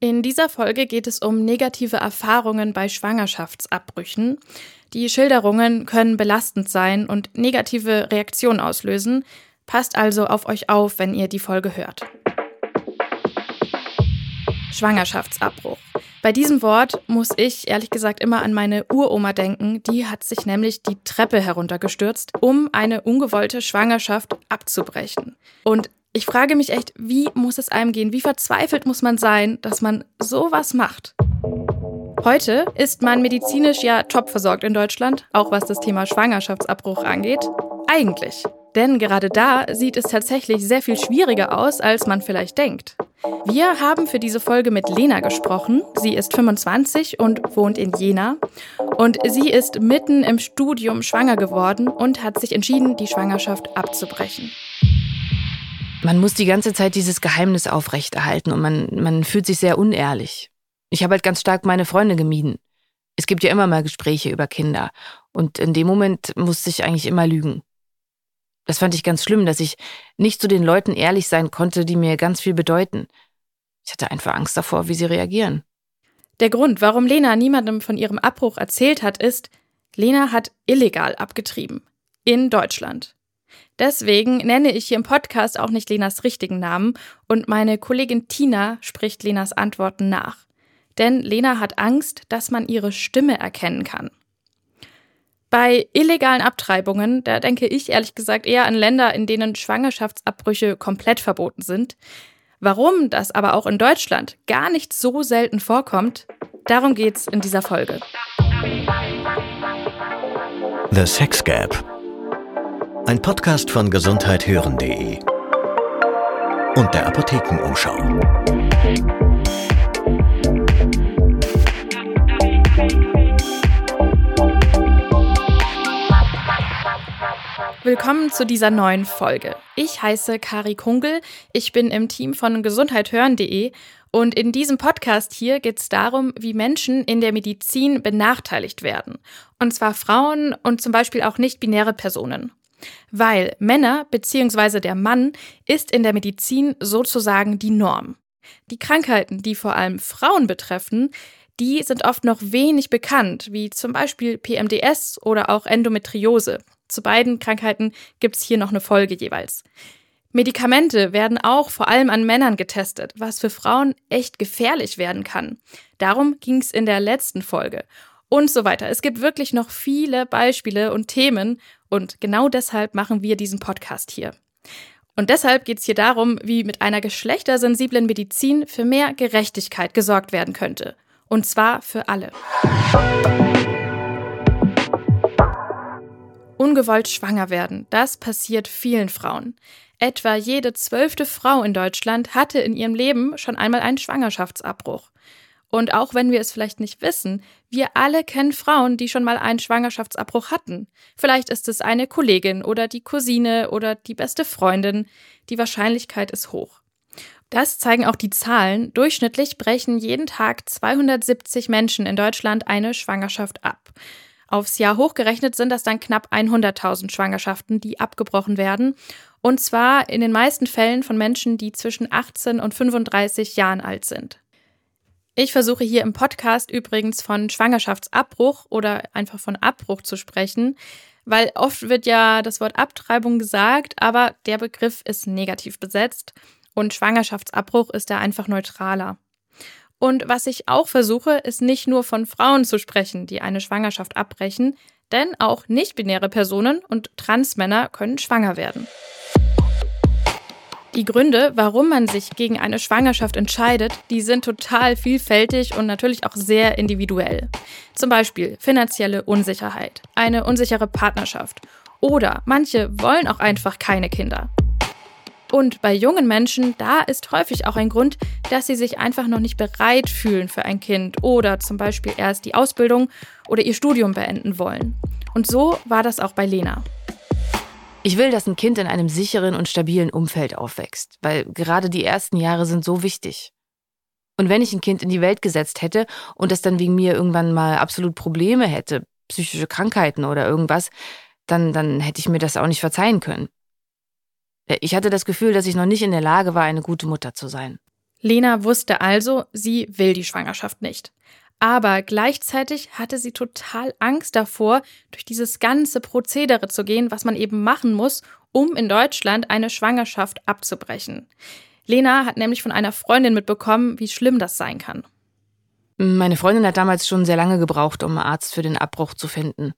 In dieser Folge geht es um negative Erfahrungen bei Schwangerschaftsabbrüchen. Die Schilderungen können belastend sein und negative Reaktionen auslösen. Passt also auf euch auf, wenn ihr die Folge hört. Schwangerschaftsabbruch. Bei diesem Wort muss ich ehrlich gesagt immer an meine Uroma denken. Die hat sich nämlich die Treppe heruntergestürzt, um eine ungewollte Schwangerschaft abzubrechen. Und ich frage mich echt, wie muss es einem gehen? Wie verzweifelt muss man sein, dass man sowas macht? Heute ist man medizinisch ja top versorgt in Deutschland, auch was das Thema Schwangerschaftsabbruch angeht. Eigentlich. Denn gerade da sieht es tatsächlich sehr viel schwieriger aus, als man vielleicht denkt. Wir haben für diese Folge mit Lena gesprochen. Sie ist 25 und wohnt in Jena. Und sie ist mitten im Studium schwanger geworden und hat sich entschieden, die Schwangerschaft abzubrechen. Man muss die ganze Zeit dieses Geheimnis aufrechterhalten und man, man fühlt sich sehr unehrlich. Ich habe halt ganz stark meine Freunde gemieden. Es gibt ja immer mal Gespräche über Kinder. Und in dem Moment musste ich eigentlich immer lügen. Das fand ich ganz schlimm, dass ich nicht zu den Leuten ehrlich sein konnte, die mir ganz viel bedeuten. Ich hatte einfach Angst davor, wie sie reagieren. Der Grund, warum Lena niemandem von ihrem Abbruch erzählt hat, ist, Lena hat illegal abgetrieben. In Deutschland. Deswegen nenne ich hier im Podcast auch nicht Lenas richtigen Namen und meine Kollegin Tina spricht Lenas Antworten nach. Denn Lena hat Angst, dass man ihre Stimme erkennen kann. Bei illegalen Abtreibungen, da denke ich ehrlich gesagt eher an Länder, in denen Schwangerschaftsabbrüche komplett verboten sind. Warum das aber auch in Deutschland gar nicht so selten vorkommt, darum geht's in dieser Folge. The Sex Gap ein Podcast von gesundheithören.de und der Apothekenumschau. Willkommen zu dieser neuen Folge. Ich heiße Kari Kungel, ich bin im Team von gesundheithören.de und in diesem Podcast hier geht es darum, wie Menschen in der Medizin benachteiligt werden. Und zwar Frauen und zum Beispiel auch nicht-binäre Personen. Weil Männer bzw. der Mann ist in der Medizin sozusagen die Norm. Die Krankheiten, die vor allem Frauen betreffen, die sind oft noch wenig bekannt, wie zum Beispiel PMDS oder auch Endometriose. Zu beiden Krankheiten gibt es hier noch eine Folge jeweils. Medikamente werden auch vor allem an Männern getestet, was für Frauen echt gefährlich werden kann. Darum ging es in der letzten Folge und so weiter. Es gibt wirklich noch viele Beispiele und Themen und genau deshalb machen wir diesen Podcast hier. Und deshalb geht es hier darum, wie mit einer geschlechtersensiblen Medizin für mehr Gerechtigkeit gesorgt werden könnte. Und zwar für alle. Ungewollt schwanger werden, das passiert vielen Frauen. Etwa jede zwölfte Frau in Deutschland hatte in ihrem Leben schon einmal einen Schwangerschaftsabbruch. Und auch wenn wir es vielleicht nicht wissen, wir alle kennen Frauen, die schon mal einen Schwangerschaftsabbruch hatten. Vielleicht ist es eine Kollegin oder die Cousine oder die beste Freundin. Die Wahrscheinlichkeit ist hoch. Das zeigen auch die Zahlen. Durchschnittlich brechen jeden Tag 270 Menschen in Deutschland eine Schwangerschaft ab. Aufs Jahr hochgerechnet sind das dann knapp 100.000 Schwangerschaften, die abgebrochen werden. Und zwar in den meisten Fällen von Menschen, die zwischen 18 und 35 Jahren alt sind. Ich versuche hier im Podcast übrigens von Schwangerschaftsabbruch oder einfach von Abbruch zu sprechen, weil oft wird ja das Wort Abtreibung gesagt, aber der Begriff ist negativ besetzt und Schwangerschaftsabbruch ist da einfach neutraler. Und was ich auch versuche, ist nicht nur von Frauen zu sprechen, die eine Schwangerschaft abbrechen, denn auch nicht-binäre Personen und Transmänner können schwanger werden. Die Gründe, warum man sich gegen eine Schwangerschaft entscheidet, die sind total vielfältig und natürlich auch sehr individuell. Zum Beispiel finanzielle Unsicherheit, eine unsichere Partnerschaft oder manche wollen auch einfach keine Kinder. Und bei jungen Menschen, da ist häufig auch ein Grund, dass sie sich einfach noch nicht bereit fühlen für ein Kind oder zum Beispiel erst die Ausbildung oder ihr Studium beenden wollen. Und so war das auch bei Lena. Ich will, dass ein Kind in einem sicheren und stabilen Umfeld aufwächst, weil gerade die ersten Jahre sind so wichtig. Und wenn ich ein Kind in die Welt gesetzt hätte und es dann wegen mir irgendwann mal absolut Probleme hätte, psychische Krankheiten oder irgendwas, dann, dann hätte ich mir das auch nicht verzeihen können. Ich hatte das Gefühl, dass ich noch nicht in der Lage war, eine gute Mutter zu sein. Lena wusste also, sie will die Schwangerschaft nicht. Aber gleichzeitig hatte sie total Angst davor, durch dieses ganze Prozedere zu gehen, was man eben machen muss, um in Deutschland eine Schwangerschaft abzubrechen. Lena hat nämlich von einer Freundin mitbekommen, wie schlimm das sein kann. Meine Freundin hat damals schon sehr lange gebraucht, um einen Arzt für den Abbruch zu finden,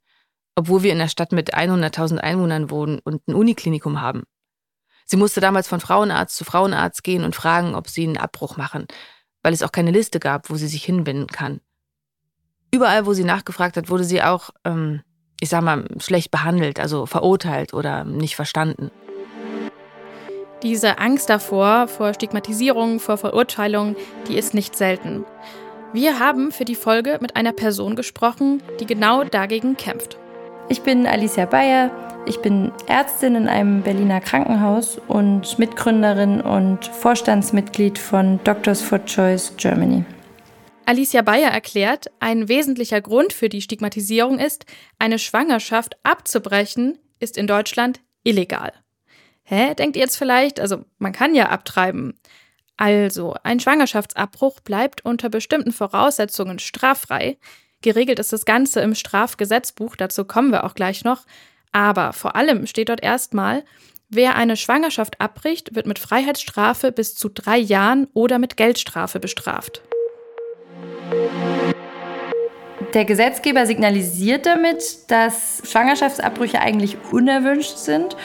obwohl wir in einer Stadt mit 100.000 Einwohnern wohnen und ein Uniklinikum haben. Sie musste damals von Frauenarzt zu Frauenarzt gehen und fragen, ob sie einen Abbruch machen, weil es auch keine Liste gab, wo sie sich hinbinden kann. Überall, wo sie nachgefragt hat, wurde sie auch, ähm, ich sag mal, schlecht behandelt, also verurteilt oder nicht verstanden. Diese Angst davor, vor Stigmatisierung, vor Verurteilung, die ist nicht selten. Wir haben für die Folge mit einer Person gesprochen, die genau dagegen kämpft. Ich bin Alicia Bayer. Ich bin Ärztin in einem Berliner Krankenhaus und Mitgründerin und Vorstandsmitglied von Doctors for Choice Germany. Alicia Bayer erklärt, ein wesentlicher Grund für die Stigmatisierung ist, eine Schwangerschaft abzubrechen ist in Deutschland illegal. Hä, denkt ihr jetzt vielleicht? Also man kann ja abtreiben. Also, ein Schwangerschaftsabbruch bleibt unter bestimmten Voraussetzungen straffrei. Geregelt ist das Ganze im Strafgesetzbuch, dazu kommen wir auch gleich noch. Aber vor allem steht dort erstmal, wer eine Schwangerschaft abbricht, wird mit Freiheitsstrafe bis zu drei Jahren oder mit Geldstrafe bestraft. Der Gesetzgeber signalisiert damit, dass Schwangerschaftsabbrüche eigentlich unerwünscht sind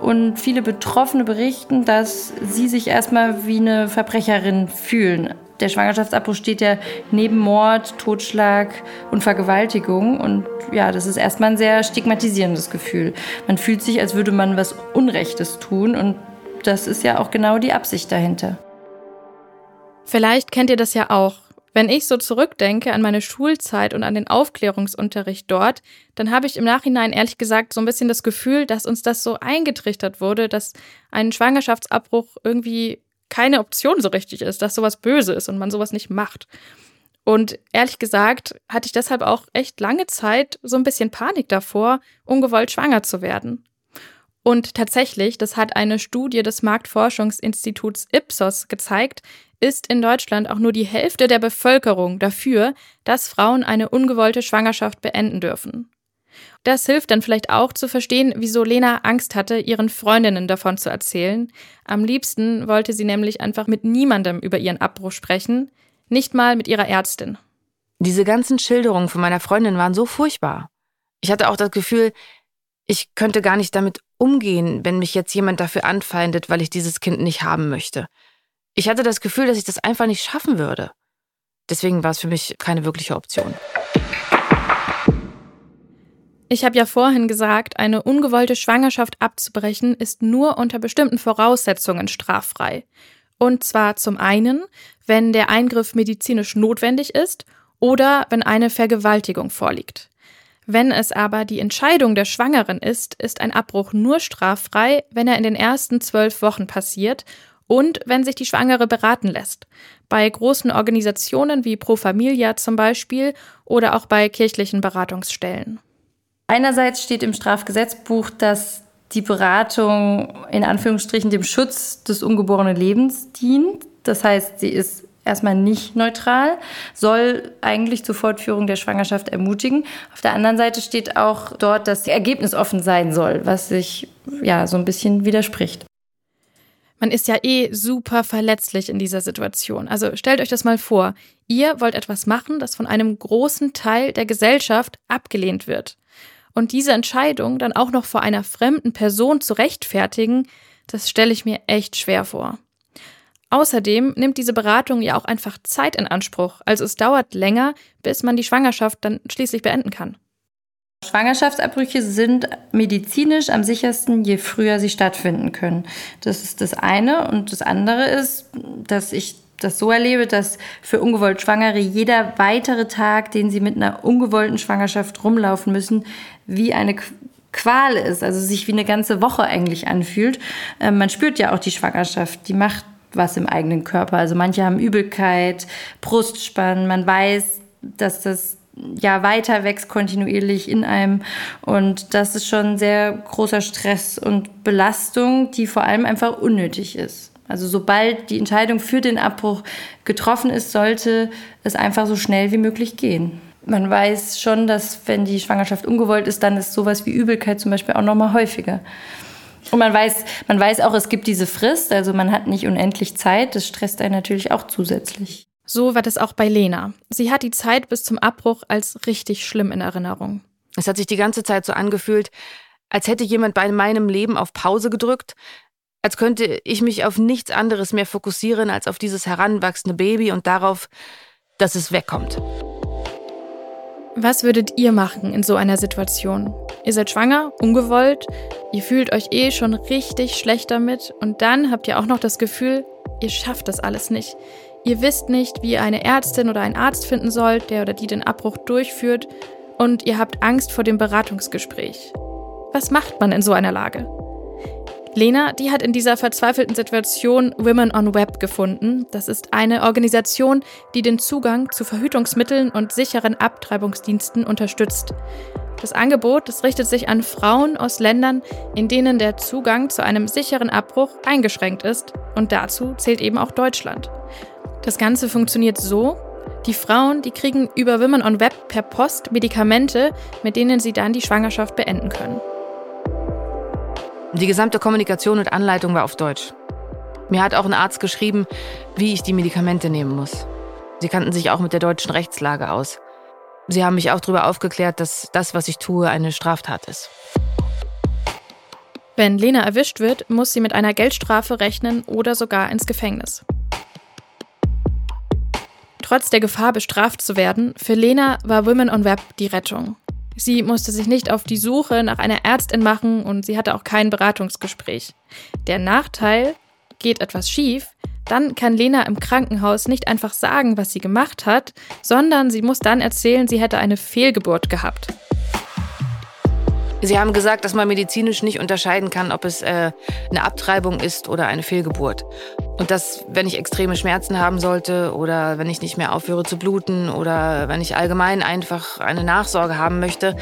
und viele Betroffene berichten, dass sie sich erstmal wie eine Verbrecherin fühlen. Der Schwangerschaftsabbruch steht ja neben Mord, Totschlag und Vergewaltigung und ja, das ist erstmal ein sehr stigmatisierendes Gefühl. Man fühlt sich, als würde man was Unrechtes tun und das ist ja auch genau die Absicht dahinter. Vielleicht kennt ihr das ja auch. Wenn ich so zurückdenke an meine Schulzeit und an den Aufklärungsunterricht dort, dann habe ich im Nachhinein ehrlich gesagt so ein bisschen das Gefühl, dass uns das so eingetrichtert wurde, dass ein Schwangerschaftsabbruch irgendwie keine Option so richtig ist, dass sowas böse ist und man sowas nicht macht. Und ehrlich gesagt hatte ich deshalb auch echt lange Zeit so ein bisschen Panik davor, ungewollt schwanger zu werden. Und tatsächlich, das hat eine Studie des Marktforschungsinstituts Ipsos gezeigt, ist in Deutschland auch nur die Hälfte der Bevölkerung dafür, dass Frauen eine ungewollte Schwangerschaft beenden dürfen. Das hilft dann vielleicht auch zu verstehen, wieso Lena Angst hatte, ihren Freundinnen davon zu erzählen. Am liebsten wollte sie nämlich einfach mit niemandem über ihren Abbruch sprechen, nicht mal mit ihrer Ärztin. Diese ganzen Schilderungen von meiner Freundin waren so furchtbar. Ich hatte auch das Gefühl, ich könnte gar nicht damit umgehen, wenn mich jetzt jemand dafür anfeindet, weil ich dieses Kind nicht haben möchte. Ich hatte das Gefühl, dass ich das einfach nicht schaffen würde. Deswegen war es für mich keine wirkliche Option. Ich habe ja vorhin gesagt, eine ungewollte Schwangerschaft abzubrechen ist nur unter bestimmten Voraussetzungen straffrei. Und zwar zum einen, wenn der Eingriff medizinisch notwendig ist oder wenn eine Vergewaltigung vorliegt. Wenn es aber die Entscheidung der Schwangeren ist, ist ein Abbruch nur straffrei, wenn er in den ersten zwölf Wochen passiert und wenn sich die Schwangere beraten lässt. Bei großen Organisationen wie Pro Familia zum Beispiel oder auch bei kirchlichen Beratungsstellen. Einerseits steht im Strafgesetzbuch, dass die Beratung in Anführungsstrichen dem Schutz des ungeborenen Lebens dient. Das heißt, sie ist erstmal nicht neutral, soll eigentlich zur Fortführung der Schwangerschaft ermutigen. Auf der anderen Seite steht auch dort, dass Ergebnis offen sein soll, was sich ja so ein bisschen widerspricht. Man ist ja eh super verletzlich in dieser Situation. Also stellt euch das mal vor. Ihr wollt etwas machen, das von einem großen Teil der Gesellschaft abgelehnt wird. Und diese Entscheidung dann auch noch vor einer fremden Person zu rechtfertigen, das stelle ich mir echt schwer vor. Außerdem nimmt diese Beratung ja auch einfach Zeit in Anspruch. Also es dauert länger, bis man die Schwangerschaft dann schließlich beenden kann. Schwangerschaftsabbrüche sind medizinisch am sichersten, je früher sie stattfinden können. Das ist das eine. Und das andere ist, dass ich das so erlebe, dass für ungewollt Schwangere jeder weitere Tag, den sie mit einer ungewollten Schwangerschaft rumlaufen müssen, wie eine Qual ist, also sich wie eine ganze Woche eigentlich anfühlt. Ähm, man spürt ja auch die Schwangerschaft, die macht was im eigenen Körper. Also manche haben Übelkeit, Brustspannen, man weiß, dass das ja weiter wächst kontinuierlich in einem und das ist schon sehr großer Stress und Belastung, die vor allem einfach unnötig ist. Also sobald die Entscheidung für den Abbruch getroffen ist, sollte es einfach so schnell wie möglich gehen. Man weiß schon, dass wenn die Schwangerschaft ungewollt ist, dann ist sowas wie Übelkeit zum Beispiel auch noch mal häufiger. Und man weiß, man weiß auch, es gibt diese Frist, also man hat nicht unendlich Zeit. Das stresst einen natürlich auch zusätzlich. So war das auch bei Lena. Sie hat die Zeit bis zum Abbruch als richtig schlimm in Erinnerung. Es hat sich die ganze Zeit so angefühlt, als hätte jemand bei meinem Leben auf Pause gedrückt, als könnte ich mich auf nichts anderes mehr fokussieren als auf dieses heranwachsende Baby und darauf, dass es wegkommt. Was würdet ihr machen in so einer Situation? Ihr seid schwanger, ungewollt, ihr fühlt euch eh schon richtig schlecht damit und dann habt ihr auch noch das Gefühl, ihr schafft das alles nicht. Ihr wisst nicht, wie ihr eine Ärztin oder einen Arzt finden sollt, der oder die den Abbruch durchführt und ihr habt Angst vor dem Beratungsgespräch. Was macht man in so einer Lage? Lena, die hat in dieser verzweifelten Situation Women on Web gefunden. Das ist eine Organisation, die den Zugang zu Verhütungsmitteln und sicheren Abtreibungsdiensten unterstützt. Das Angebot das richtet sich an Frauen aus Ländern, in denen der Zugang zu einem sicheren Abbruch eingeschränkt ist. Und dazu zählt eben auch Deutschland. Das Ganze funktioniert so, die Frauen, die kriegen über Women on Web per Post Medikamente, mit denen sie dann die Schwangerschaft beenden können. Die gesamte Kommunikation und Anleitung war auf Deutsch. Mir hat auch ein Arzt geschrieben, wie ich die Medikamente nehmen muss. Sie kannten sich auch mit der deutschen Rechtslage aus. Sie haben mich auch darüber aufgeklärt, dass das, was ich tue, eine Straftat ist. Wenn Lena erwischt wird, muss sie mit einer Geldstrafe rechnen oder sogar ins Gefängnis. Trotz der Gefahr, bestraft zu werden, für Lena war Women on Web die Rettung. Sie musste sich nicht auf die Suche nach einer Ärztin machen und sie hatte auch kein Beratungsgespräch. Der Nachteil, geht etwas schief, dann kann Lena im Krankenhaus nicht einfach sagen, was sie gemacht hat, sondern sie muss dann erzählen, sie hätte eine Fehlgeburt gehabt. Sie haben gesagt, dass man medizinisch nicht unterscheiden kann, ob es äh, eine Abtreibung ist oder eine Fehlgeburt. Und dass, wenn ich extreme Schmerzen haben sollte oder wenn ich nicht mehr aufhöre zu bluten oder wenn ich allgemein einfach eine Nachsorge haben möchte,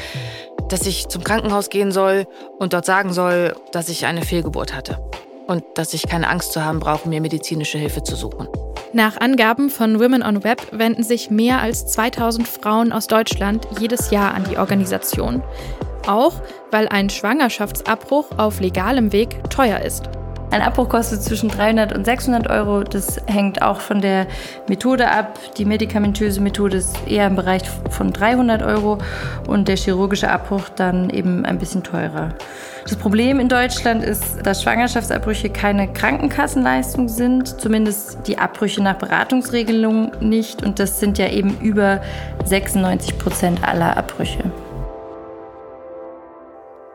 dass ich zum Krankenhaus gehen soll und dort sagen soll, dass ich eine Fehlgeburt hatte. Und dass ich keine Angst zu haben brauche, mir medizinische Hilfe zu suchen. Nach Angaben von Women on Web wenden sich mehr als 2000 Frauen aus Deutschland jedes Jahr an die Organisation. Auch weil ein Schwangerschaftsabbruch auf legalem Weg teuer ist. Ein Abbruch kostet zwischen 300 und 600 Euro. Das hängt auch von der Methode ab. Die medikamentöse Methode ist eher im Bereich von 300 Euro und der chirurgische Abbruch dann eben ein bisschen teurer. Das Problem in Deutschland ist, dass Schwangerschaftsabbrüche keine Krankenkassenleistung sind, zumindest die Abbrüche nach Beratungsregelung nicht. Und das sind ja eben über 96 Prozent aller Abbrüche.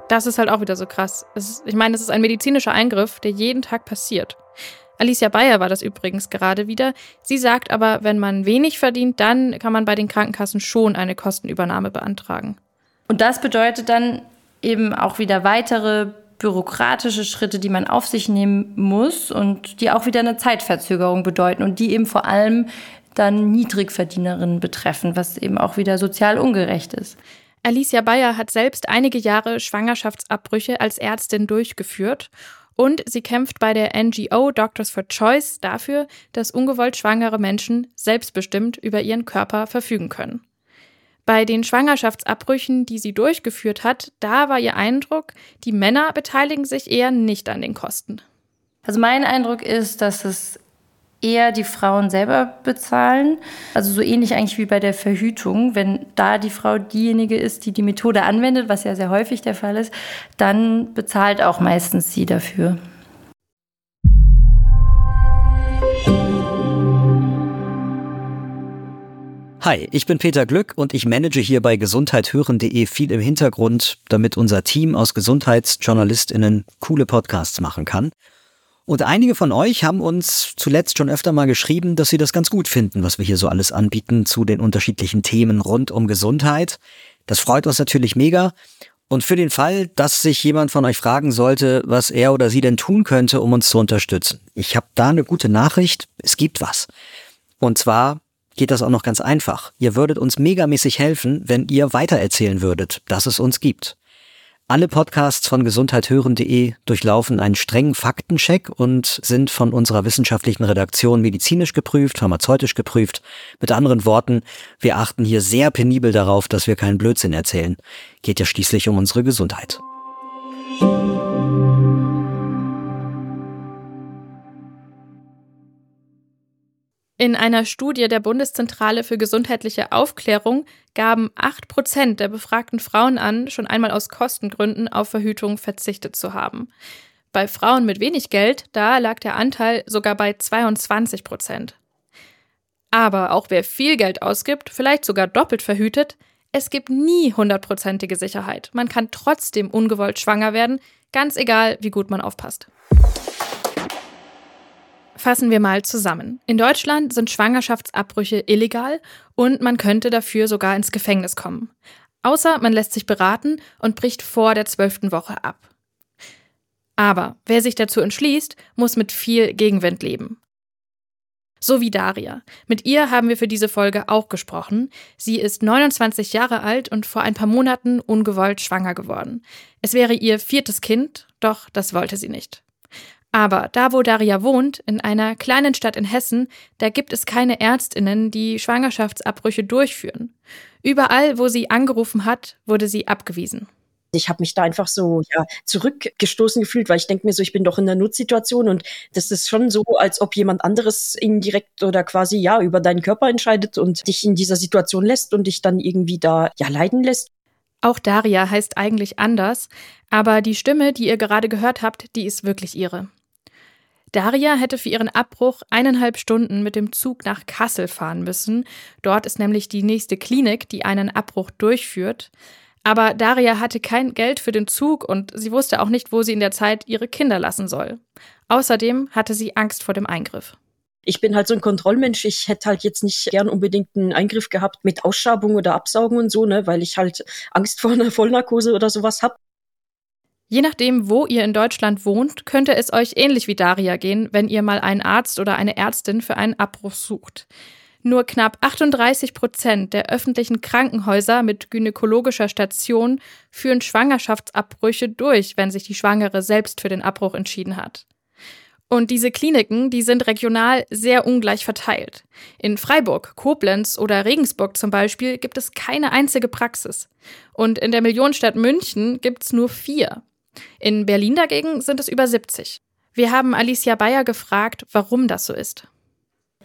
Das ist halt auch wieder so krass. Ist, ich meine, es ist ein medizinischer Eingriff, der jeden Tag passiert. Alicia Bayer war das übrigens gerade wieder. Sie sagt aber, wenn man wenig verdient, dann kann man bei den Krankenkassen schon eine Kostenübernahme beantragen. Und das bedeutet dann eben auch wieder weitere bürokratische Schritte, die man auf sich nehmen muss und die auch wieder eine Zeitverzögerung bedeuten und die eben vor allem dann Niedrigverdienerinnen betreffen, was eben auch wieder sozial ungerecht ist. Alicia Bayer hat selbst einige Jahre Schwangerschaftsabbrüche als Ärztin durchgeführt und sie kämpft bei der NGO Doctors for Choice dafür, dass ungewollt schwangere Menschen selbstbestimmt über ihren Körper verfügen können. Bei den Schwangerschaftsabbrüchen, die sie durchgeführt hat, da war ihr Eindruck, die Männer beteiligen sich eher nicht an den Kosten. Also mein Eindruck ist, dass es eher die Frauen selber bezahlen. Also so ähnlich eigentlich wie bei der Verhütung. Wenn da die Frau diejenige ist, die die Methode anwendet, was ja sehr häufig der Fall ist, dann bezahlt auch meistens sie dafür. Hi, ich bin Peter Glück und ich manage hier bei gesundheithören.de viel im Hintergrund, damit unser Team aus Gesundheitsjournalistinnen coole Podcasts machen kann. Und einige von euch haben uns zuletzt schon öfter mal geschrieben, dass sie das ganz gut finden, was wir hier so alles anbieten zu den unterschiedlichen Themen rund um Gesundheit. Das freut uns natürlich mega. Und für den Fall, dass sich jemand von euch fragen sollte, was er oder sie denn tun könnte, um uns zu unterstützen. Ich habe da eine gute Nachricht. Es gibt was. Und zwar geht das auch noch ganz einfach. Ihr würdet uns megamäßig helfen, wenn ihr weitererzählen würdet, dass es uns gibt. Alle Podcasts von gesundheithören.de durchlaufen einen strengen Faktencheck und sind von unserer wissenschaftlichen Redaktion medizinisch geprüft, pharmazeutisch geprüft. Mit anderen Worten, wir achten hier sehr penibel darauf, dass wir keinen Blödsinn erzählen. Geht ja schließlich um unsere Gesundheit. In einer Studie der Bundeszentrale für gesundheitliche Aufklärung gaben 8 Prozent der befragten Frauen an, schon einmal aus Kostengründen auf Verhütung verzichtet zu haben. Bei Frauen mit wenig Geld, da lag der Anteil sogar bei 22 Prozent. Aber auch wer viel Geld ausgibt, vielleicht sogar doppelt verhütet, es gibt nie hundertprozentige Sicherheit. Man kann trotzdem ungewollt schwanger werden, ganz egal, wie gut man aufpasst. Fassen wir mal zusammen. In Deutschland sind Schwangerschaftsabbrüche illegal und man könnte dafür sogar ins Gefängnis kommen. Außer man lässt sich beraten und bricht vor der zwölften Woche ab. Aber wer sich dazu entschließt, muss mit viel Gegenwind leben. So wie Daria. Mit ihr haben wir für diese Folge auch gesprochen. Sie ist 29 Jahre alt und vor ein paar Monaten ungewollt schwanger geworden. Es wäre ihr viertes Kind, doch das wollte sie nicht. Aber da, wo Daria wohnt, in einer kleinen Stadt in Hessen, da gibt es keine Ärztinnen, die Schwangerschaftsabbrüche durchführen. Überall, wo sie angerufen hat, wurde sie abgewiesen. Ich habe mich da einfach so ja, zurückgestoßen gefühlt, weil ich denke mir so, ich bin doch in einer Notsituation und das ist schon so, als ob jemand anderes indirekt oder quasi ja über deinen Körper entscheidet und dich in dieser Situation lässt und dich dann irgendwie da ja leiden lässt. Auch Daria heißt eigentlich anders, aber die Stimme, die ihr gerade gehört habt, die ist wirklich ihre. Daria hätte für ihren Abbruch eineinhalb Stunden mit dem Zug nach Kassel fahren müssen. Dort ist nämlich die nächste Klinik, die einen Abbruch durchführt. Aber Daria hatte kein Geld für den Zug und sie wusste auch nicht, wo sie in der Zeit ihre Kinder lassen soll. Außerdem hatte sie Angst vor dem Eingriff. Ich bin halt so ein Kontrollmensch. Ich hätte halt jetzt nicht gern unbedingt einen Eingriff gehabt mit Ausschabung oder Absaugen und so, ne, weil ich halt Angst vor einer Vollnarkose oder sowas habe. Je nachdem, wo ihr in Deutschland wohnt, könnte es euch ähnlich wie Daria gehen, wenn ihr mal einen Arzt oder eine Ärztin für einen Abbruch sucht. Nur knapp 38 Prozent der öffentlichen Krankenhäuser mit gynäkologischer Station führen Schwangerschaftsabbrüche durch, wenn sich die Schwangere selbst für den Abbruch entschieden hat. Und diese Kliniken, die sind regional sehr ungleich verteilt. In Freiburg, Koblenz oder Regensburg zum Beispiel gibt es keine einzige Praxis. Und in der Millionenstadt München gibt es nur vier. In Berlin dagegen sind es über 70. Wir haben Alicia Bayer gefragt, warum das so ist.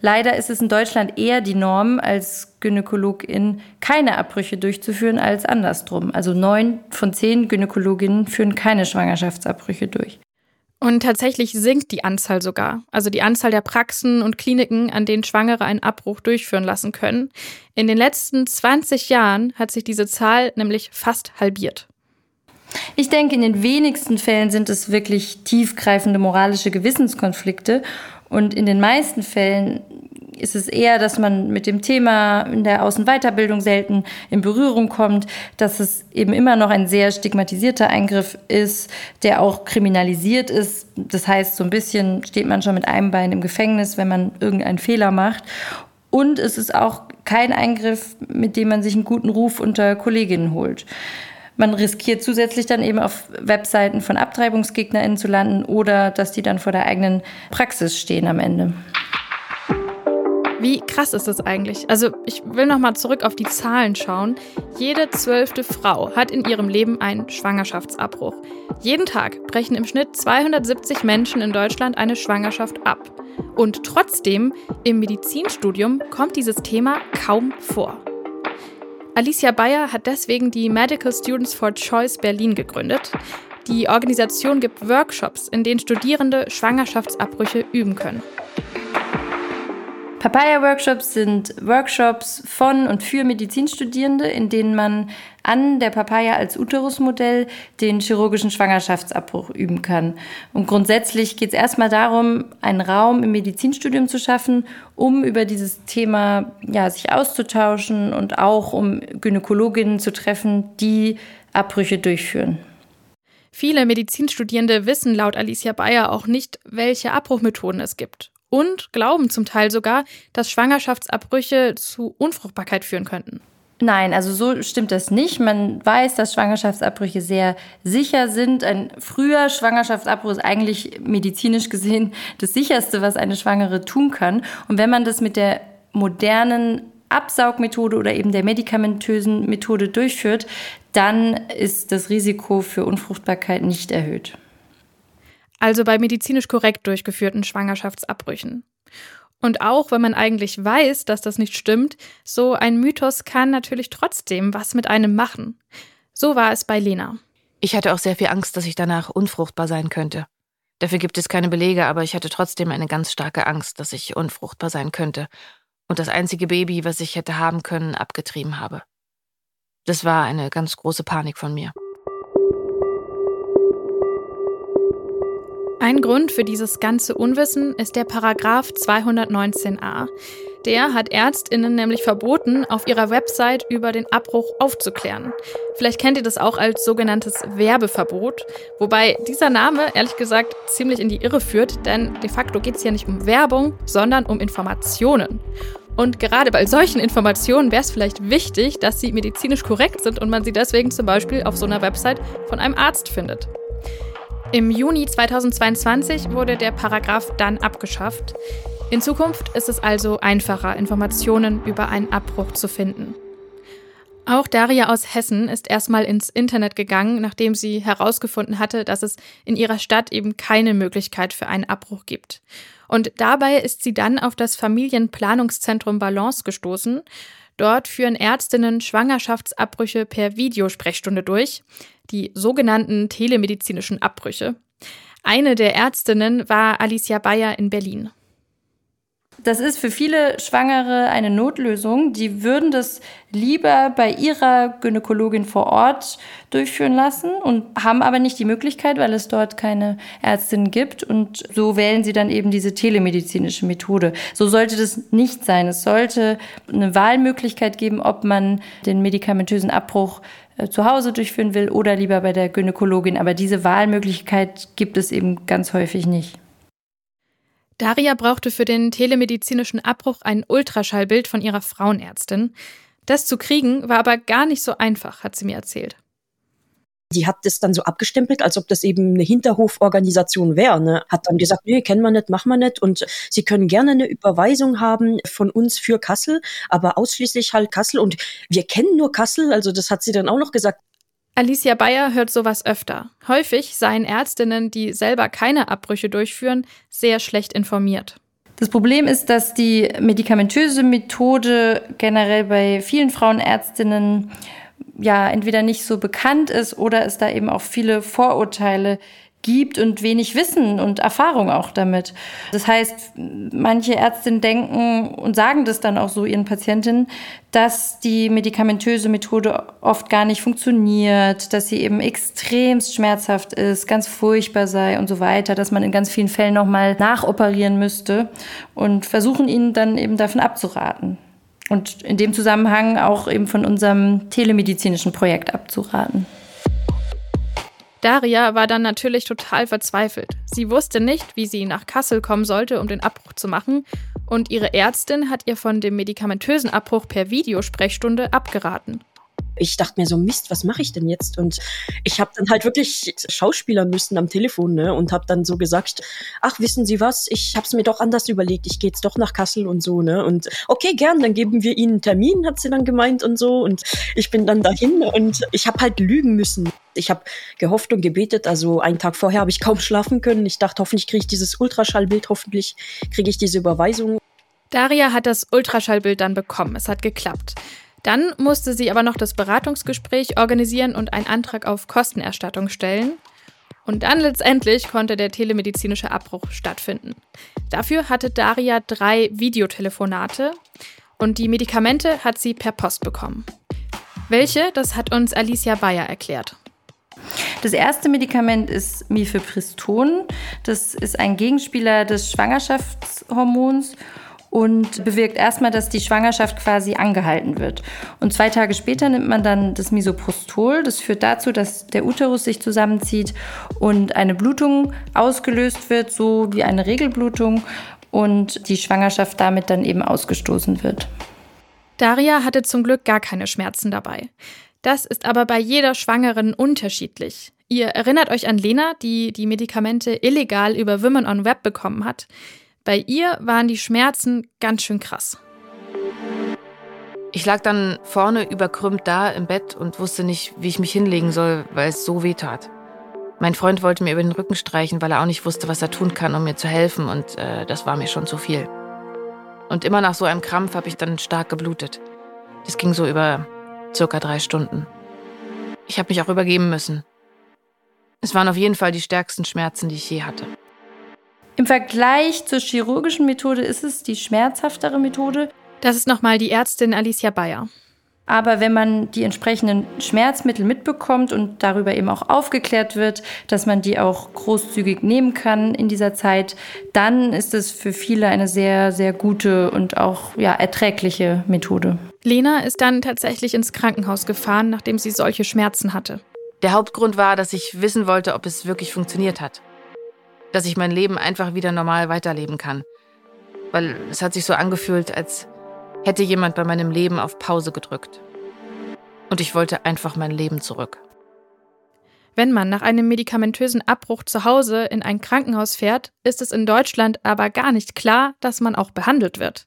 Leider ist es in Deutschland eher die Norm, als Gynäkologin keine Abbrüche durchzuführen als andersrum. Also neun von zehn Gynäkologinnen führen keine Schwangerschaftsabbrüche durch. Und tatsächlich sinkt die Anzahl sogar. Also die Anzahl der Praxen und Kliniken, an denen Schwangere einen Abbruch durchführen lassen können. In den letzten 20 Jahren hat sich diese Zahl nämlich fast halbiert. Ich denke, in den wenigsten Fällen sind es wirklich tiefgreifende moralische Gewissenskonflikte. Und in den meisten Fällen ist es eher, dass man mit dem Thema in der Außenweiterbildung selten in Berührung kommt, dass es eben immer noch ein sehr stigmatisierter Eingriff ist, der auch kriminalisiert ist. Das heißt, so ein bisschen steht man schon mit einem Bein im Gefängnis, wenn man irgendeinen Fehler macht. Und es ist auch kein Eingriff, mit dem man sich einen guten Ruf unter Kolleginnen holt. Man riskiert zusätzlich dann eben auf Webseiten von AbtreibungsgegnerInnen zu landen oder dass die dann vor der eigenen Praxis stehen am Ende. Wie krass ist das eigentlich? Also ich will noch mal zurück auf die Zahlen schauen. Jede zwölfte Frau hat in ihrem Leben einen Schwangerschaftsabbruch. Jeden Tag brechen im Schnitt 270 Menschen in Deutschland eine Schwangerschaft ab. Und trotzdem, im Medizinstudium kommt dieses Thema kaum vor. Alicia Bayer hat deswegen die Medical Students for Choice Berlin gegründet. Die Organisation gibt Workshops, in denen Studierende Schwangerschaftsabbrüche üben können. Papaya-Workshops sind Workshops von und für Medizinstudierende, in denen man an der Papaya als Uterusmodell den chirurgischen Schwangerschaftsabbruch üben kann. Und grundsätzlich geht es erstmal darum, einen Raum im Medizinstudium zu schaffen, um über dieses Thema ja, sich auszutauschen und auch um Gynäkologinnen zu treffen, die Abbrüche durchführen. Viele Medizinstudierende wissen laut Alicia Bayer auch nicht, welche Abbruchmethoden es gibt und glauben zum Teil sogar, dass Schwangerschaftsabbrüche zu Unfruchtbarkeit führen könnten. Nein, also so stimmt das nicht. Man weiß, dass Schwangerschaftsabbrüche sehr sicher sind. Ein früher Schwangerschaftsabbruch ist eigentlich medizinisch gesehen das sicherste, was eine Schwangere tun kann. Und wenn man das mit der modernen Absaugmethode oder eben der medikamentösen Methode durchführt, dann ist das Risiko für Unfruchtbarkeit nicht erhöht. Also bei medizinisch korrekt durchgeführten Schwangerschaftsabbrüchen. Und auch wenn man eigentlich weiß, dass das nicht stimmt, so ein Mythos kann natürlich trotzdem was mit einem machen. So war es bei Lena. Ich hatte auch sehr viel Angst, dass ich danach unfruchtbar sein könnte. Dafür gibt es keine Belege, aber ich hatte trotzdem eine ganz starke Angst, dass ich unfruchtbar sein könnte und das einzige Baby, was ich hätte haben können, abgetrieben habe. Das war eine ganz große Panik von mir. Ein Grund für dieses ganze Unwissen ist der Paragraph 219a. Der hat Ärztinnen nämlich verboten, auf ihrer Website über den Abbruch aufzuklären. Vielleicht kennt ihr das auch als sogenanntes Werbeverbot, wobei dieser Name ehrlich gesagt ziemlich in die Irre führt, denn de facto geht es hier nicht um Werbung, sondern um Informationen. Und gerade bei solchen Informationen wäre es vielleicht wichtig, dass sie medizinisch korrekt sind und man sie deswegen zum Beispiel auf so einer Website von einem Arzt findet. Im Juni 2022 wurde der Paragraph dann abgeschafft. In Zukunft ist es also einfacher, Informationen über einen Abbruch zu finden. Auch Daria aus Hessen ist erstmal ins Internet gegangen, nachdem sie herausgefunden hatte, dass es in ihrer Stadt eben keine Möglichkeit für einen Abbruch gibt. Und dabei ist sie dann auf das Familienplanungszentrum Balance gestoßen. Dort führen Ärztinnen Schwangerschaftsabbrüche per Videosprechstunde durch die sogenannten telemedizinischen Abbrüche. Eine der Ärztinnen war Alicia Bayer in Berlin. Das ist für viele Schwangere eine Notlösung. Die würden das lieber bei ihrer Gynäkologin vor Ort durchführen lassen und haben aber nicht die Möglichkeit, weil es dort keine Ärztin gibt. Und so wählen sie dann eben diese telemedizinische Methode. So sollte das nicht sein. Es sollte eine Wahlmöglichkeit geben, ob man den medikamentösen Abbruch äh, zu Hause durchführen will oder lieber bei der Gynäkologin. Aber diese Wahlmöglichkeit gibt es eben ganz häufig nicht. Daria brauchte für den telemedizinischen Abbruch ein Ultraschallbild von ihrer Frauenärztin. Das zu kriegen war aber gar nicht so einfach, hat sie mir erzählt. Die hat das dann so abgestempelt, als ob das eben eine Hinterhoforganisation wäre. Ne? Hat dann gesagt, nee, kennen wir nicht, machen wir nicht. Und sie können gerne eine Überweisung haben von uns für Kassel, aber ausschließlich halt Kassel. Und wir kennen nur Kassel, also das hat sie dann auch noch gesagt. Alicia Bayer hört sowas öfter. Häufig seien Ärztinnen, die selber keine Abbrüche durchführen, sehr schlecht informiert. Das Problem ist, dass die medikamentöse Methode generell bei vielen Frauenärztinnen ja entweder nicht so bekannt ist oder es da eben auch viele Vorurteile gibt und wenig Wissen und Erfahrung auch damit. Das heißt, manche Ärztinnen denken und sagen das dann auch so ihren Patientinnen, dass die medikamentöse Methode oft gar nicht funktioniert, dass sie eben extremst schmerzhaft ist, ganz furchtbar sei und so weiter, dass man in ganz vielen Fällen nochmal nachoperieren müsste und versuchen ihnen dann eben davon abzuraten. Und in dem Zusammenhang auch eben von unserem telemedizinischen Projekt abzuraten. Daria war dann natürlich total verzweifelt. Sie wusste nicht, wie sie nach Kassel kommen sollte, um den Abbruch zu machen, und ihre Ärztin hat ihr von dem medikamentösen Abbruch per Videosprechstunde abgeraten ich dachte mir so, Mist, was mache ich denn jetzt? Und ich habe dann halt wirklich schauspielern müssen am Telefon ne? und habe dann so gesagt, ach, wissen Sie was, ich habe es mir doch anders überlegt, ich gehe jetzt doch nach Kassel und so. ne Und okay, gern, dann geben wir Ihnen einen Termin, hat sie dann gemeint und so. Und ich bin dann dahin und ich habe halt lügen müssen. Ich habe gehofft und gebetet, also einen Tag vorher habe ich kaum schlafen können. Ich dachte, hoffentlich kriege ich dieses Ultraschallbild, hoffentlich kriege ich diese Überweisung. Daria hat das Ultraschallbild dann bekommen. Es hat geklappt. Dann musste sie aber noch das Beratungsgespräch organisieren und einen Antrag auf Kostenerstattung stellen. Und dann letztendlich konnte der telemedizinische Abbruch stattfinden. Dafür hatte Daria drei Videotelefonate und die Medikamente hat sie per Post bekommen. Welche, das hat uns Alicia Bayer erklärt. Das erste Medikament ist Mifepriston. Das ist ein Gegenspieler des Schwangerschaftshormons und bewirkt erstmal, dass die Schwangerschaft quasi angehalten wird. Und zwei Tage später nimmt man dann das Misoprostol. Das führt dazu, dass der Uterus sich zusammenzieht und eine Blutung ausgelöst wird, so wie eine Regelblutung und die Schwangerschaft damit dann eben ausgestoßen wird. Daria hatte zum Glück gar keine Schmerzen dabei. Das ist aber bei jeder Schwangeren unterschiedlich. Ihr erinnert euch an Lena, die die Medikamente illegal über Women on Web bekommen hat. Bei ihr waren die Schmerzen ganz schön krass. Ich lag dann vorne überkrümmt da im Bett und wusste nicht, wie ich mich hinlegen soll, weil es so weh tat. Mein Freund wollte mir über den Rücken streichen, weil er auch nicht wusste, was er tun kann, um mir zu helfen, und äh, das war mir schon zu viel. Und immer nach so einem Krampf habe ich dann stark geblutet. Das ging so über circa drei Stunden. Ich habe mich auch übergeben müssen. Es waren auf jeden Fall die stärksten Schmerzen, die ich je hatte. Im Vergleich zur chirurgischen Methode ist es die schmerzhaftere Methode. Das ist nochmal die Ärztin Alicia Bayer. Aber wenn man die entsprechenden Schmerzmittel mitbekommt und darüber eben auch aufgeklärt wird, dass man die auch großzügig nehmen kann in dieser Zeit, dann ist es für viele eine sehr, sehr gute und auch ja, erträgliche Methode. Lena ist dann tatsächlich ins Krankenhaus gefahren, nachdem sie solche Schmerzen hatte. Der Hauptgrund war, dass ich wissen wollte, ob es wirklich funktioniert hat. Dass ich mein Leben einfach wieder normal weiterleben kann. Weil es hat sich so angefühlt, als hätte jemand bei meinem Leben auf Pause gedrückt. Und ich wollte einfach mein Leben zurück. Wenn man nach einem medikamentösen Abbruch zu Hause in ein Krankenhaus fährt, ist es in Deutschland aber gar nicht klar, dass man auch behandelt wird.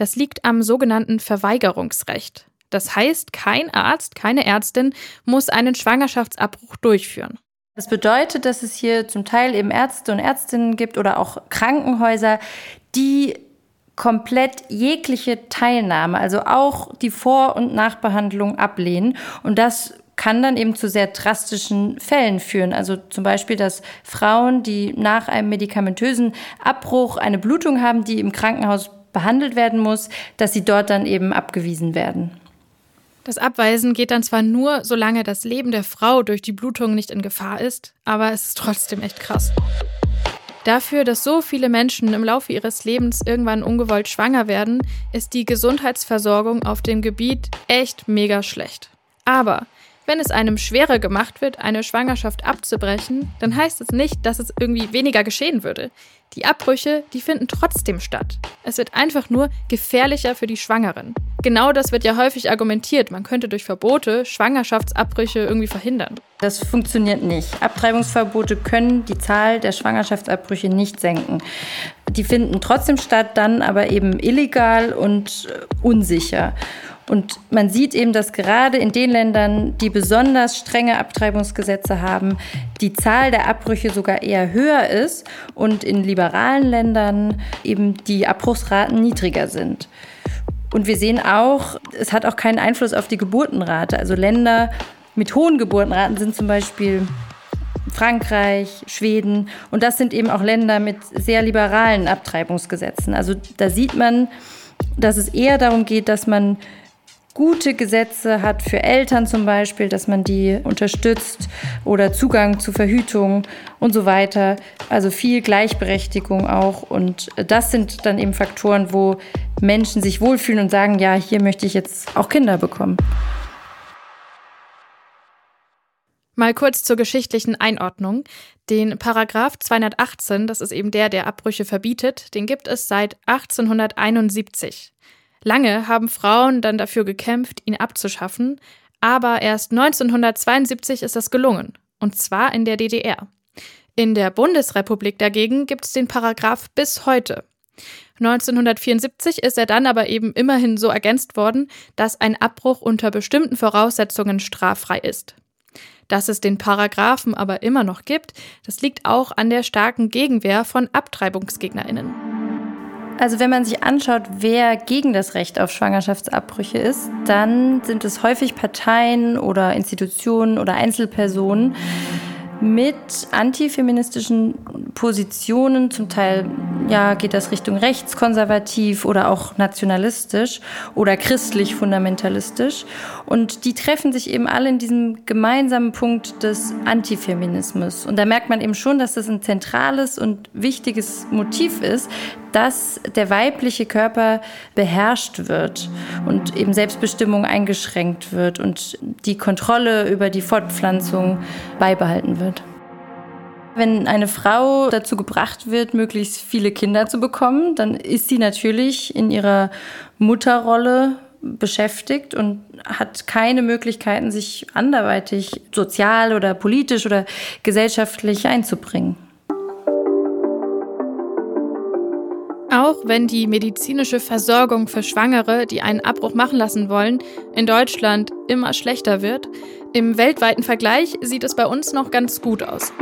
Das liegt am sogenannten Verweigerungsrecht. Das heißt, kein Arzt, keine Ärztin muss einen Schwangerschaftsabbruch durchführen. Das bedeutet, dass es hier zum Teil eben Ärzte und Ärztinnen gibt oder auch Krankenhäuser, die komplett jegliche Teilnahme, also auch die Vor- und Nachbehandlung ablehnen. Und das kann dann eben zu sehr drastischen Fällen führen. Also zum Beispiel, dass Frauen, die nach einem medikamentösen Abbruch eine Blutung haben, die im Krankenhaus behandelt werden muss, dass sie dort dann eben abgewiesen werden. Das Abweisen geht dann zwar nur, solange das Leben der Frau durch die Blutung nicht in Gefahr ist, aber es ist trotzdem echt krass. Dafür, dass so viele Menschen im Laufe ihres Lebens irgendwann ungewollt schwanger werden, ist die Gesundheitsversorgung auf dem Gebiet echt mega schlecht. Aber wenn es einem schwerer gemacht wird, eine Schwangerschaft abzubrechen, dann heißt es nicht, dass es irgendwie weniger geschehen würde. Die Abbrüche, die finden trotzdem statt. Es wird einfach nur gefährlicher für die Schwangeren. Genau das wird ja häufig argumentiert. Man könnte durch Verbote Schwangerschaftsabbrüche irgendwie verhindern. Das funktioniert nicht. Abtreibungsverbote können die Zahl der Schwangerschaftsabbrüche nicht senken. Die finden trotzdem statt, dann aber eben illegal und äh, unsicher. Und man sieht eben, dass gerade in den Ländern, die besonders strenge Abtreibungsgesetze haben, die Zahl der Abbrüche sogar eher höher ist und in liberalen Ländern eben die Abbruchsraten niedriger sind. Und wir sehen auch, es hat auch keinen Einfluss auf die Geburtenrate. Also Länder mit hohen Geburtenraten sind zum Beispiel Frankreich, Schweden. Und das sind eben auch Länder mit sehr liberalen Abtreibungsgesetzen. Also da sieht man, dass es eher darum geht, dass man gute Gesetze hat für Eltern zum Beispiel, dass man die unterstützt oder Zugang zu Verhütung und so weiter. Also viel Gleichberechtigung auch. Und das sind dann eben Faktoren, wo Menschen sich wohlfühlen und sagen, ja, hier möchte ich jetzt auch Kinder bekommen. Mal kurz zur geschichtlichen Einordnung. Den Paragraph 218, das ist eben der, der Abbrüche verbietet, den gibt es seit 1871. Lange haben Frauen dann dafür gekämpft, ihn abzuschaffen, aber erst 1972 ist das gelungen, und zwar in der DDR. In der Bundesrepublik dagegen gibt es den Paragraph bis heute. 1974 ist er dann aber eben immerhin so ergänzt worden, dass ein Abbruch unter bestimmten Voraussetzungen straffrei ist. Dass es den Paragraphen aber immer noch gibt, das liegt auch an der starken Gegenwehr von Abtreibungsgegnerinnen. Also wenn man sich anschaut, wer gegen das Recht auf Schwangerschaftsabbrüche ist, dann sind es häufig Parteien oder Institutionen oder Einzelpersonen mit antifeministischen Positionen. Zum Teil ja, geht das Richtung rechtskonservativ oder auch nationalistisch oder christlich fundamentalistisch. Und die treffen sich eben alle in diesem gemeinsamen Punkt des Antifeminismus. Und da merkt man eben schon, dass das ein zentrales und wichtiges Motiv ist, dass der weibliche Körper beherrscht wird und eben Selbstbestimmung eingeschränkt wird und die Kontrolle über die Fortpflanzung beibehalten wird. Wenn eine Frau dazu gebracht wird, möglichst viele Kinder zu bekommen, dann ist sie natürlich in ihrer Mutterrolle beschäftigt und hat keine Möglichkeiten, sich anderweitig sozial oder politisch oder gesellschaftlich einzubringen. Auch wenn die medizinische Versorgung für Schwangere, die einen Abbruch machen lassen wollen, in Deutschland immer schlechter wird, im weltweiten Vergleich sieht es bei uns noch ganz gut aus.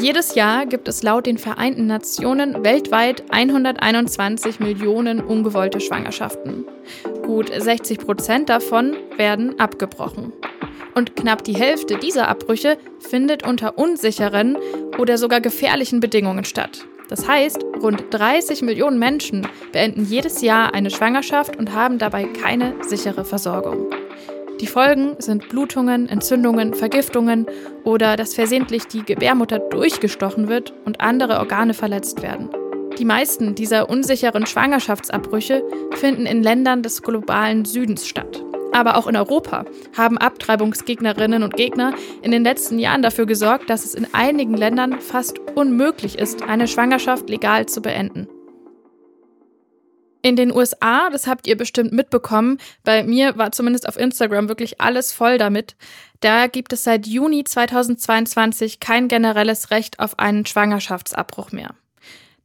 Jedes Jahr gibt es laut den Vereinten Nationen weltweit 121 Millionen ungewollte Schwangerschaften. Gut 60 Prozent davon werden abgebrochen. Und knapp die Hälfte dieser Abbrüche findet unter unsicheren oder sogar gefährlichen Bedingungen statt. Das heißt, rund 30 Millionen Menschen beenden jedes Jahr eine Schwangerschaft und haben dabei keine sichere Versorgung. Die Folgen sind Blutungen, Entzündungen, Vergiftungen oder dass versehentlich die Gebärmutter durchgestochen wird und andere Organe verletzt werden. Die meisten dieser unsicheren Schwangerschaftsabbrüche finden in Ländern des globalen Südens statt. Aber auch in Europa haben Abtreibungsgegnerinnen und Gegner in den letzten Jahren dafür gesorgt, dass es in einigen Ländern fast unmöglich ist, eine Schwangerschaft legal zu beenden. In den USA, das habt ihr bestimmt mitbekommen, bei mir war zumindest auf Instagram wirklich alles voll damit. Da gibt es seit Juni 2022 kein generelles Recht auf einen Schwangerschaftsabbruch mehr.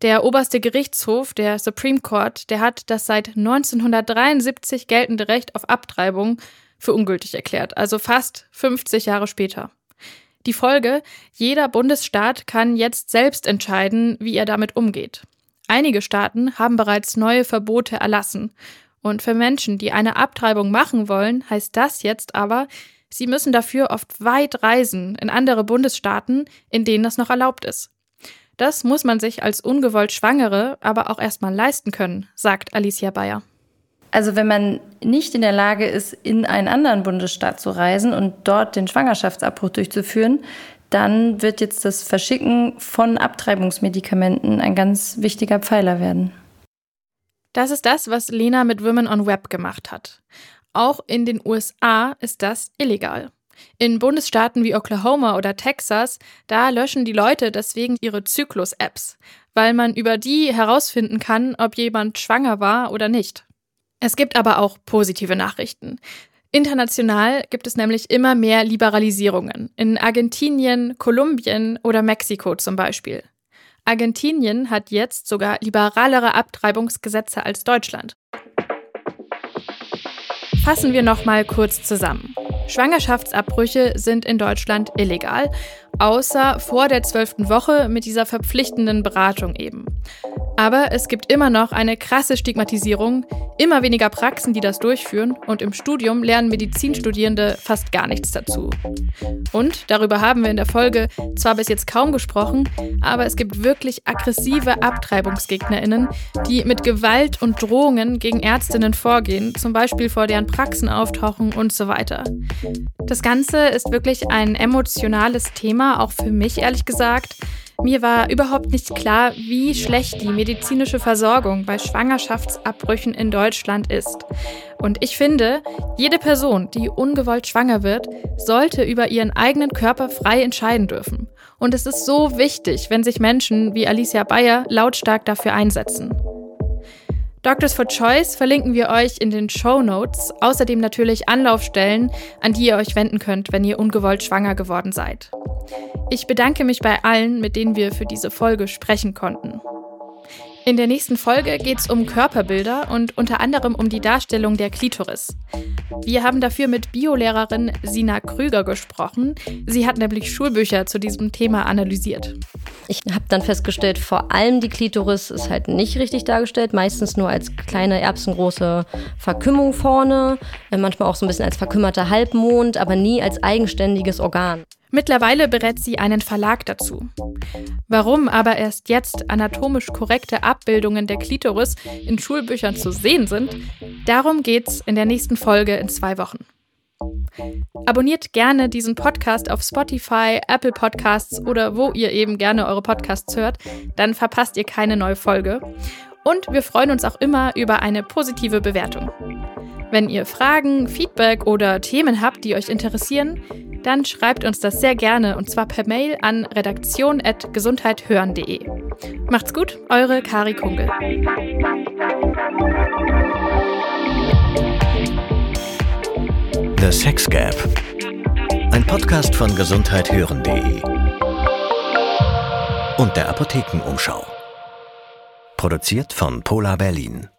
Der oberste Gerichtshof, der Supreme Court, der hat das seit 1973 geltende Recht auf Abtreibung für ungültig erklärt, also fast 50 Jahre später. Die Folge, jeder Bundesstaat kann jetzt selbst entscheiden, wie er damit umgeht. Einige Staaten haben bereits neue Verbote erlassen. Und für Menschen, die eine Abtreibung machen wollen, heißt das jetzt aber, sie müssen dafür oft weit reisen in andere Bundesstaaten, in denen das noch erlaubt ist. Das muss man sich als ungewollt Schwangere aber auch erstmal leisten können, sagt Alicia Bayer. Also wenn man nicht in der Lage ist, in einen anderen Bundesstaat zu reisen und dort den Schwangerschaftsabbruch durchzuführen, dann wird jetzt das Verschicken von Abtreibungsmedikamenten ein ganz wichtiger Pfeiler werden. Das ist das, was Lena mit Women on Web gemacht hat. Auch in den USA ist das illegal. In Bundesstaaten wie Oklahoma oder Texas, da löschen die Leute deswegen ihre Zyklus-Apps, weil man über die herausfinden kann, ob jemand schwanger war oder nicht. Es gibt aber auch positive Nachrichten. International gibt es nämlich immer mehr Liberalisierungen. In Argentinien, Kolumbien oder Mexiko zum Beispiel. Argentinien hat jetzt sogar liberalere Abtreibungsgesetze als Deutschland. Fassen wir noch mal kurz zusammen. Schwangerschaftsabbrüche sind in Deutschland illegal, außer vor der zwölften Woche mit dieser verpflichtenden Beratung eben. Aber es gibt immer noch eine krasse Stigmatisierung, immer weniger Praxen, die das durchführen und im Studium lernen Medizinstudierende fast gar nichts dazu. Und darüber haben wir in der Folge zwar bis jetzt kaum gesprochen, aber es gibt wirklich aggressive Abtreibungsgegnerinnen, die mit Gewalt und Drohungen gegen Ärztinnen vorgehen, zum Beispiel vor deren Praxen auftauchen und so weiter. Das Ganze ist wirklich ein emotionales Thema, auch für mich ehrlich gesagt. Mir war überhaupt nicht klar, wie schlecht die medizinische Versorgung bei Schwangerschaftsabbrüchen in Deutschland ist. Und ich finde, jede Person, die ungewollt schwanger wird, sollte über ihren eigenen Körper frei entscheiden dürfen. Und es ist so wichtig, wenn sich Menschen wie Alicia Bayer lautstark dafür einsetzen. Doctors for Choice verlinken wir euch in den Show Notes. Außerdem natürlich Anlaufstellen, an die ihr euch wenden könnt, wenn ihr ungewollt schwanger geworden seid. Ich bedanke mich bei allen, mit denen wir für diese Folge sprechen konnten. In der nächsten Folge geht es um Körperbilder und unter anderem um die Darstellung der Klitoris. Wir haben dafür mit Biolehrerin Sina Krüger gesprochen. Sie hat nämlich Schulbücher zu diesem Thema analysiert. Ich habe dann festgestellt, vor allem die Klitoris ist halt nicht richtig dargestellt, meistens nur als kleine erbsengroße Verkümmung vorne, äh, manchmal auch so ein bisschen als verkümmerter Halbmond, aber nie als eigenständiges Organ. Mittlerweile berät sie einen Verlag dazu. Warum aber erst jetzt anatomisch korrekte Abbildungen der Klitoris in Schulbüchern zu sehen sind, darum geht's in der nächsten Folge in zwei Wochen. Abonniert gerne diesen Podcast auf Spotify, Apple Podcasts oder wo ihr eben gerne eure Podcasts hört, dann verpasst ihr keine neue Folge. Und wir freuen uns auch immer über eine positive Bewertung. Wenn ihr Fragen, Feedback oder Themen habt, die euch interessieren, dann schreibt uns das sehr gerne und zwar per Mail an redaktion.gesundheithören.de. Macht's gut, eure Kari Kungel. The Sex Gap. Ein Podcast von gesundheithören.de und der Apothekenumschau. Produziert von Polar Berlin.